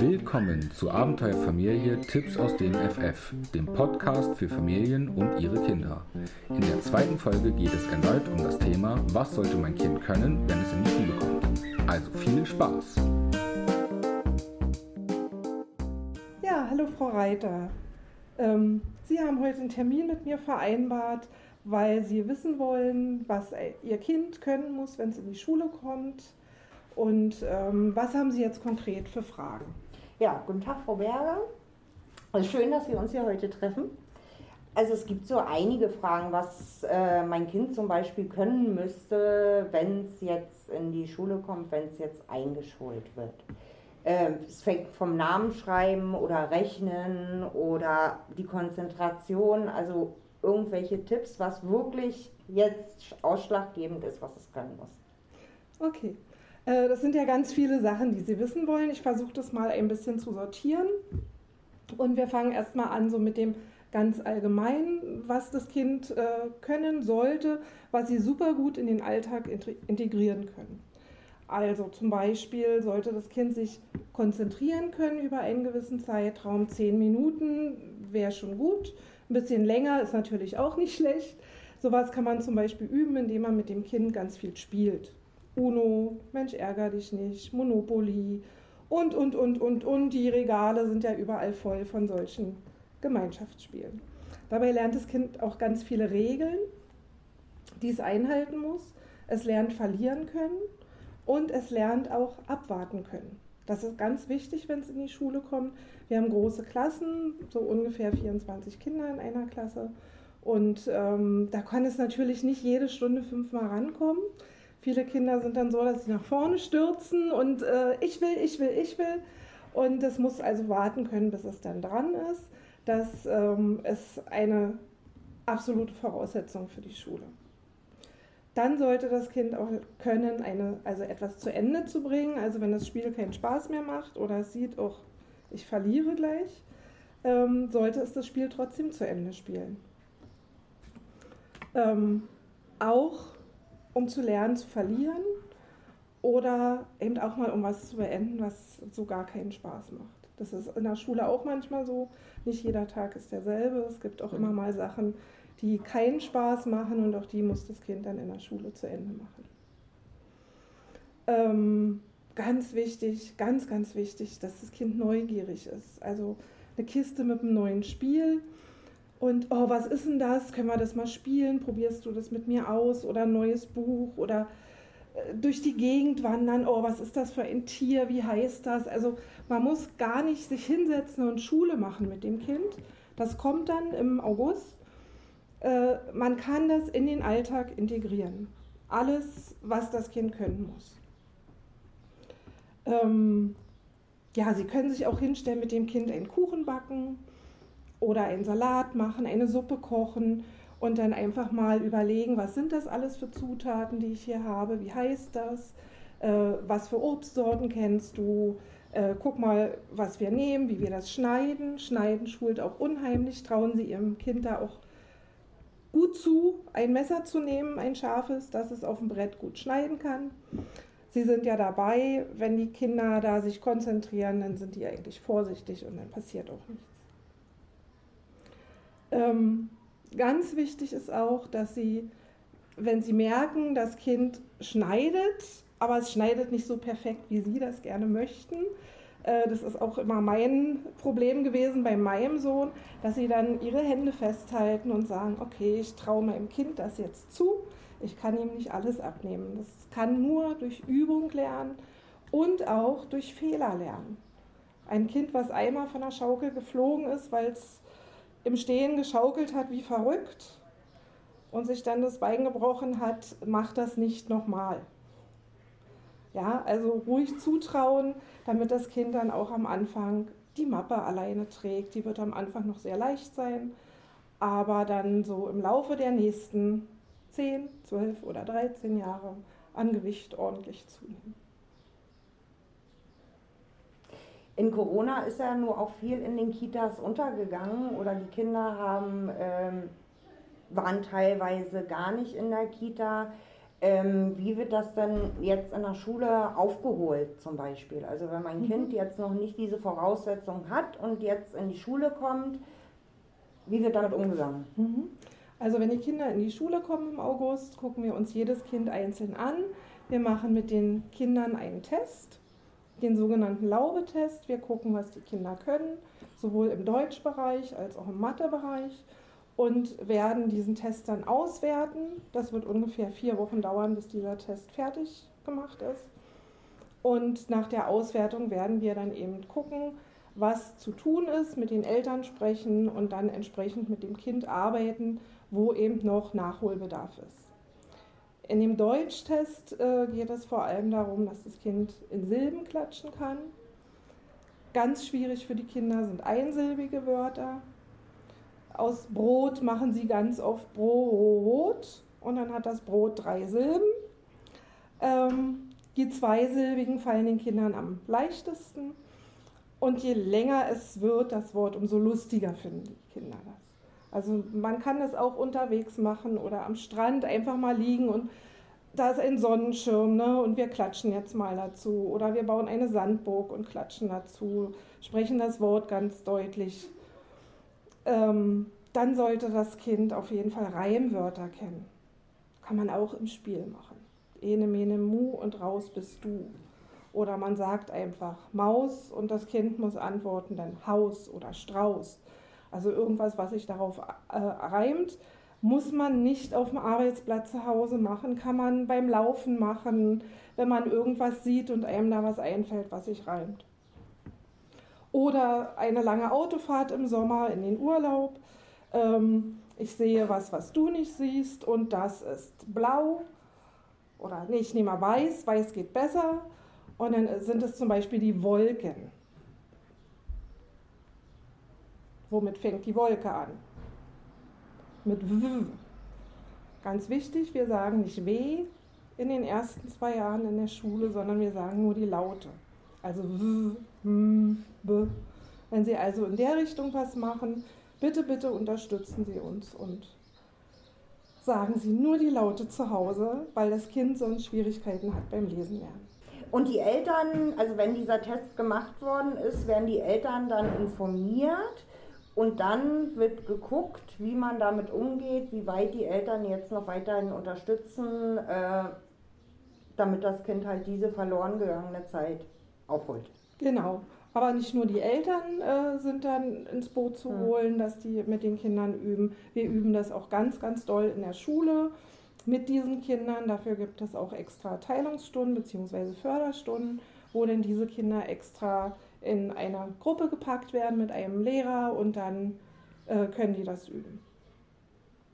Willkommen zu Abenteuerfamilie Tipps aus dem FF, dem Podcast für Familien und ihre Kinder. In der zweiten Folge geht es erneut um das Thema, was sollte mein Kind können, wenn es in die Schule kommt. Also viel Spaß! Ja, hallo Frau Reiter. Ähm, Sie haben heute einen Termin mit mir vereinbart, weil Sie wissen wollen, was Ihr Kind können muss, wenn es in die Schule kommt. Und ähm, was haben Sie jetzt konkret für Fragen? Ja, guten Tag, Frau Berger. Also schön, dass wir uns hier heute treffen. Also es gibt so einige Fragen, was äh, mein Kind zum Beispiel können müsste, wenn es jetzt in die Schule kommt, wenn es jetzt eingeschult wird. Ähm, es fängt vom Namen schreiben oder Rechnen oder die Konzentration, also irgendwelche Tipps, was wirklich jetzt ausschlaggebend ist, was es können muss. Okay. Äh, das sind ja ganz viele Sachen, die Sie wissen wollen. Ich versuche das mal ein bisschen zu sortieren. Und wir fangen erstmal an so mit dem ganz allgemeinen, was das Kind äh, können sollte, was Sie super gut in den Alltag integrieren können. Also zum Beispiel sollte das Kind sich konzentrieren können über einen gewissen Zeitraum. Zehn Minuten wäre schon gut. Ein bisschen länger ist natürlich auch nicht schlecht. Sowas kann man zum Beispiel üben, indem man mit dem Kind ganz viel spielt. Uno, Mensch, ärger dich nicht, Monopoly und, und, und, und, und. Die Regale sind ja überall voll von solchen Gemeinschaftsspielen. Dabei lernt das Kind auch ganz viele Regeln, die es einhalten muss. Es lernt verlieren können und es lernt auch abwarten können. Das ist ganz wichtig, wenn es in die Schule kommt. Wir haben große Klassen, so ungefähr 24 Kinder in einer Klasse. Und ähm, da kann es natürlich nicht jede Stunde fünfmal rankommen. Viele Kinder sind dann so, dass sie nach vorne stürzen und äh, ich will, ich will, ich will. Und es muss also warten können, bis es dann dran ist. Das ähm, ist eine absolute Voraussetzung für die Schule. Dann sollte das Kind auch können, eine, also etwas zu Ende zu bringen. Also wenn das Spiel keinen Spaß mehr macht oder es sieht, auch ich verliere gleich, ähm, sollte es das Spiel trotzdem zu Ende spielen. Ähm, auch um zu lernen zu verlieren oder eben auch mal um was zu beenden, was so gar keinen Spaß macht. Das ist in der Schule auch manchmal so. Nicht jeder Tag ist derselbe. Es gibt auch immer mal Sachen, die keinen Spaß machen und auch die muss das Kind dann in der Schule zu Ende machen. Ähm, ganz wichtig, ganz, ganz wichtig, dass das Kind neugierig ist. Also eine Kiste mit einem neuen Spiel und oh, was ist denn das? Können wir das mal spielen? Probierst du das mit mir aus? Oder ein neues Buch? Oder äh, durch die Gegend wandern? Oh, was ist das für ein Tier? Wie heißt das? Also man muss gar nicht sich hinsetzen und Schule machen mit dem Kind. Das kommt dann im August. Äh, man kann das in den Alltag integrieren. Alles, was das Kind können muss. Ähm, ja, Sie können sich auch hinstellen mit dem Kind einen Kuchen backen oder einen Salat machen, eine Suppe kochen und dann einfach mal überlegen, was sind das alles für Zutaten, die ich hier habe, wie heißt das, äh, was für Obstsorten kennst du, äh, guck mal, was wir nehmen, wie wir das schneiden. Schneiden schult auch unheimlich, trauen Sie Ihrem Kind da auch gut zu, ein Messer zu nehmen, ein scharfes, dass es auf dem Brett gut schneiden kann. Sie sind ja dabei, wenn die Kinder da sich konzentrieren, dann sind die eigentlich vorsichtig und dann passiert auch nichts. Ähm, ganz wichtig ist auch, dass Sie, wenn Sie merken, das Kind schneidet, aber es schneidet nicht so perfekt, wie Sie das gerne möchten, das ist auch immer mein Problem gewesen bei meinem Sohn, dass sie dann ihre Hände festhalten und sagen, okay, ich traue meinem Kind das jetzt zu, ich kann ihm nicht alles abnehmen. Das kann nur durch Übung lernen und auch durch Fehler lernen. Ein Kind, was einmal von der Schaukel geflogen ist, weil es im Stehen geschaukelt hat wie verrückt und sich dann das Bein gebrochen hat, macht das nicht nochmal. Ja, also ruhig zutrauen, damit das Kind dann auch am Anfang die Mappe alleine trägt. Die wird am Anfang noch sehr leicht sein, aber dann so im Laufe der nächsten 10, 12 oder 13 Jahre an Gewicht ordentlich zunehmen. In Corona ist ja nur auch viel in den Kitas untergegangen oder die Kinder haben, ähm, waren teilweise gar nicht in der Kita. Ähm, wie wird das denn jetzt in der Schule aufgeholt zum Beispiel? Also wenn mein mhm. Kind jetzt noch nicht diese Voraussetzung hat und jetzt in die Schule kommt, wie wird damit umgegangen? Mhm. Also wenn die Kinder in die Schule kommen im August, gucken wir uns jedes Kind einzeln an. Wir machen mit den Kindern einen Test, den sogenannten Laube-Test. Wir gucken, was die Kinder können, sowohl im Deutschbereich als auch im Mathebereich und werden diesen Test dann auswerten. Das wird ungefähr vier Wochen dauern, bis dieser Test fertig gemacht ist. Und nach der Auswertung werden wir dann eben gucken, was zu tun ist, mit den Eltern sprechen und dann entsprechend mit dem Kind arbeiten, wo eben noch Nachholbedarf ist. In dem Deutschtest äh, geht es vor allem darum, dass das Kind in Silben klatschen kann. Ganz schwierig für die Kinder sind einsilbige Wörter. Aus Brot machen sie ganz oft Brot und dann hat das Brot drei Silben. Ähm, die zweisilbigen fallen den Kindern am leichtesten. Und je länger es wird, das Wort, umso lustiger finden die Kinder das. Also man kann es auch unterwegs machen oder am Strand einfach mal liegen und da ist ein Sonnenschirm ne, und wir klatschen jetzt mal dazu. Oder wir bauen eine Sandburg und klatschen dazu, sprechen das Wort ganz deutlich ähm, dann sollte das Kind auf jeden Fall Reimwörter kennen. Kann man auch im Spiel machen. Ene, mene, mu und raus bist du. Oder man sagt einfach Maus und das Kind muss antworten dann Haus oder Strauß. Also irgendwas, was sich darauf äh, reimt, muss man nicht auf dem Arbeitsplatz zu Hause machen, kann man beim Laufen machen, wenn man irgendwas sieht und einem da was einfällt, was sich reimt. Oder eine lange Autofahrt im Sommer in den Urlaub. Ähm, ich sehe was, was du nicht siehst und das ist blau. Oder nee, ich nehme mal weiß, weiß geht besser. Und dann sind es zum Beispiel die Wolken. Womit fängt die Wolke an? Mit W. Ganz wichtig, wir sagen nicht W in den ersten zwei Jahren in der Schule, sondern wir sagen nur die Laute. Also W. Wenn Sie also in der Richtung was machen, bitte, bitte unterstützen Sie uns und sagen Sie nur die Laute zu Hause, weil das Kind sonst Schwierigkeiten hat beim Lesen lernen. Und die Eltern, also wenn dieser Test gemacht worden ist, werden die Eltern dann informiert und dann wird geguckt, wie man damit umgeht, wie weit die Eltern jetzt noch weiterhin unterstützen, äh, damit das Kind halt diese verloren gegangene Zeit aufholt. Genau. Aber nicht nur die Eltern äh, sind dann ins Boot zu holen, dass die mit den Kindern üben. Wir üben das auch ganz, ganz doll in der Schule mit diesen Kindern. Dafür gibt es auch extra Teilungsstunden bzw. Förderstunden, wo denn diese Kinder extra in eine Gruppe gepackt werden mit einem Lehrer und dann äh, können die das üben.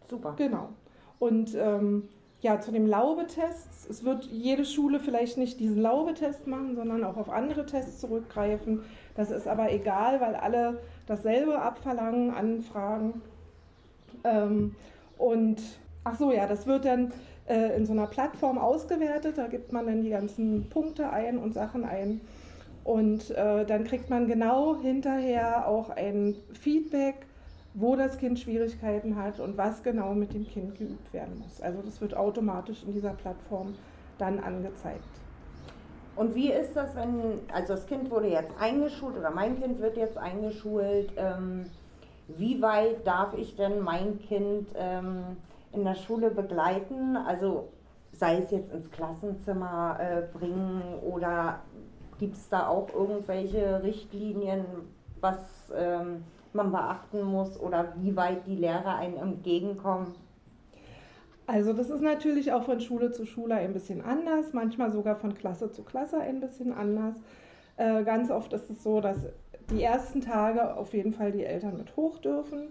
Super. Genau. Und ähm, ja, zu dem Laubetest. Es wird jede Schule vielleicht nicht diesen Laubetest machen, sondern auch auf andere Tests zurückgreifen. Das ist aber egal, weil alle dasselbe abverlangen, anfragen. Ähm, und ach so, ja, das wird dann äh, in so einer Plattform ausgewertet. Da gibt man dann die ganzen Punkte ein und Sachen ein. Und äh, dann kriegt man genau hinterher auch ein Feedback wo das Kind Schwierigkeiten hat und was genau mit dem Kind geübt werden muss. Also das wird automatisch in dieser Plattform dann angezeigt. Und wie ist das, wenn, also das Kind wurde jetzt eingeschult oder mein Kind wird jetzt eingeschult, ähm, wie weit darf ich denn mein Kind ähm, in der Schule begleiten? Also sei es jetzt ins Klassenzimmer äh, bringen oder gibt es da auch irgendwelche Richtlinien, was... Ähm, man beachten muss oder wie weit die Lehrer einem entgegenkommen? Also das ist natürlich auch von Schule zu Schule ein bisschen anders, manchmal sogar von Klasse zu Klasse ein bisschen anders. Äh, ganz oft ist es so, dass die ersten Tage auf jeden Fall die Eltern mit hoch dürfen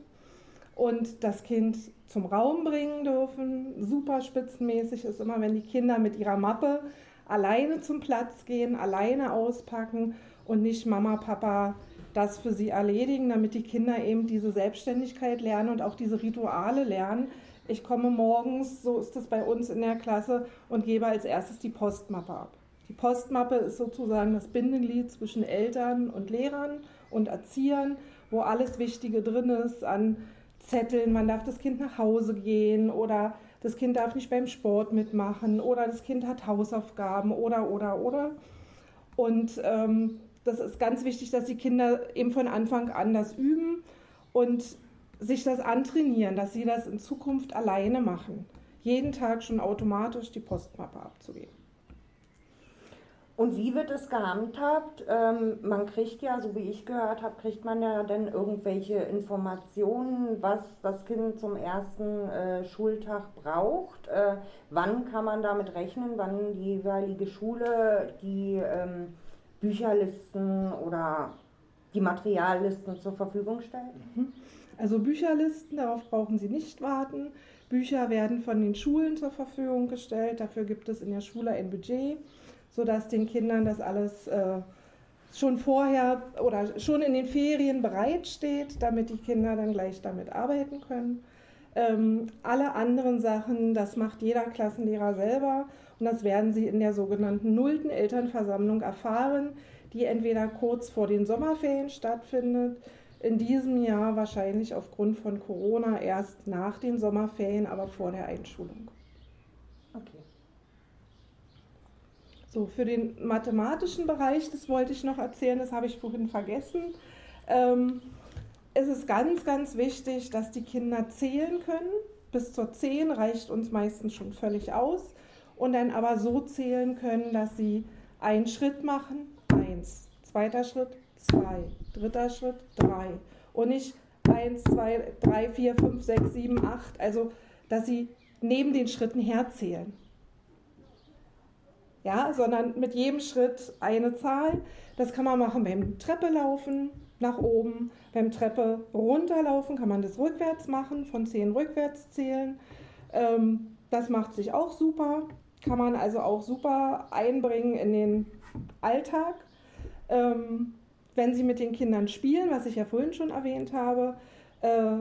und das Kind zum Raum bringen dürfen. Super spitzenmäßig ist immer, wenn die Kinder mit ihrer Mappe alleine zum Platz gehen, alleine auspacken und nicht Mama, Papa das für sie erledigen, damit die Kinder eben diese Selbstständigkeit lernen und auch diese Rituale lernen. Ich komme morgens, so ist es bei uns in der Klasse, und gebe als erstes die Postmappe ab. Die Postmappe ist sozusagen das Bindeglied zwischen Eltern und Lehrern und Erziehern, wo alles Wichtige drin ist an Zetteln, man darf das Kind nach Hause gehen oder das Kind darf nicht beim Sport mitmachen oder das Kind hat Hausaufgaben oder, oder, oder. Und ähm, das ist ganz wichtig, dass die Kinder eben von Anfang an das üben und sich das antrainieren, dass sie das in Zukunft alleine machen. Jeden Tag schon automatisch die Postmappe abzugeben. Und wie wird es gehandhabt? Ähm, man kriegt ja, so wie ich gehört habe, kriegt man ja dann irgendwelche Informationen, was das Kind zum ersten äh, Schultag braucht. Äh, wann kann man damit rechnen, wann die jeweilige Schule die ähm, Bücherlisten oder die Materiallisten zur Verfügung stellt? Mhm. Also Bücherlisten, darauf brauchen Sie nicht warten. Bücher werden von den Schulen zur Verfügung gestellt. Dafür gibt es in der Schule ein Budget sodass den Kindern das alles äh, schon vorher oder schon in den Ferien bereitsteht, damit die Kinder dann gleich damit arbeiten können. Ähm, alle anderen Sachen, das macht jeder Klassenlehrer selber und das werden sie in der sogenannten nullten Elternversammlung erfahren, die entweder kurz vor den Sommerferien stattfindet, in diesem Jahr wahrscheinlich aufgrund von Corona erst nach den Sommerferien, aber vor der Einschulung. Okay. So, für den mathematischen Bereich, das wollte ich noch erzählen, das habe ich vorhin vergessen. Ähm, es ist ganz, ganz wichtig, dass die Kinder zählen können. Bis zur 10 reicht uns meistens schon völlig aus. Und dann aber so zählen können, dass sie einen Schritt machen, eins, zweiter Schritt, zwei, dritter Schritt, drei. Und nicht eins, zwei, drei, vier, fünf, sechs, sieben, acht. Also, dass sie neben den Schritten herzählen ja, sondern mit jedem Schritt eine Zahl. Das kann man machen beim Treppe laufen nach oben, beim Treppe runterlaufen kann man das rückwärts machen, von 10 rückwärts zählen. Ähm, das macht sich auch super, kann man also auch super einbringen in den Alltag. Ähm, wenn Sie mit den Kindern spielen, was ich ja vorhin schon erwähnt habe, äh,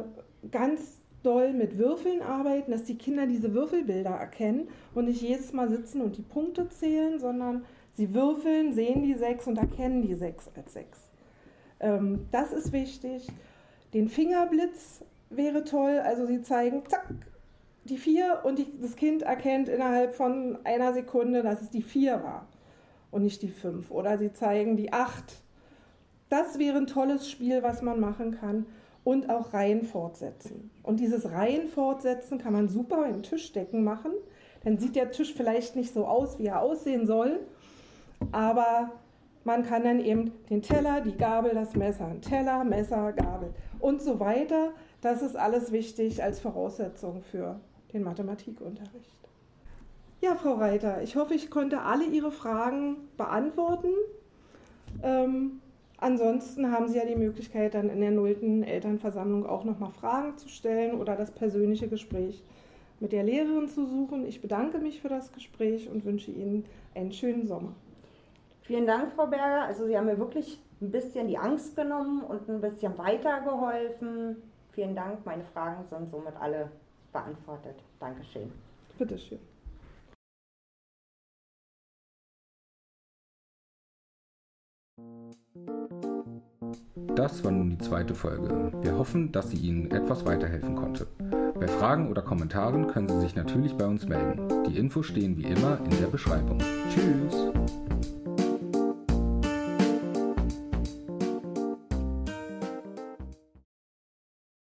ganz doll mit Würfeln arbeiten, dass die Kinder diese Würfelbilder erkennen und nicht jedes Mal sitzen und die Punkte zählen, sondern sie würfeln, sehen die sechs und erkennen die sechs als sechs. Ähm, das ist wichtig. Den Fingerblitz wäre toll, also sie zeigen, zack, die vier und die, das Kind erkennt innerhalb von einer Sekunde, dass es die vier war und nicht die fünf. Oder sie zeigen die acht. Das wäre ein tolles Spiel, was man machen kann und auch Reihen fortsetzen. Und dieses Reihen fortsetzen kann man super beim Tischdecken machen. Dann sieht der Tisch vielleicht nicht so aus, wie er aussehen soll, aber man kann dann eben den Teller, die Gabel, das Messer, Teller, Messer, Gabel und so weiter. Das ist alles wichtig als Voraussetzung für den Mathematikunterricht. Ja, Frau Reiter, ich hoffe, ich konnte alle Ihre Fragen beantworten. Ähm, Ansonsten haben Sie ja die Möglichkeit, dann in der nullten Elternversammlung auch nochmal Fragen zu stellen oder das persönliche Gespräch mit der Lehrerin zu suchen. Ich bedanke mich für das Gespräch und wünsche Ihnen einen schönen Sommer. Vielen Dank, Frau Berger. Also Sie haben mir wirklich ein bisschen die Angst genommen und ein bisschen weitergeholfen. Vielen Dank. Meine Fragen sind somit alle beantwortet. Dankeschön. Bitteschön. Das war nun die zweite Folge. Wir hoffen, dass sie Ihnen etwas weiterhelfen konnte. Bei Fragen oder Kommentaren können Sie sich natürlich bei uns melden. Die Infos stehen wie immer in der Beschreibung. Tschüss!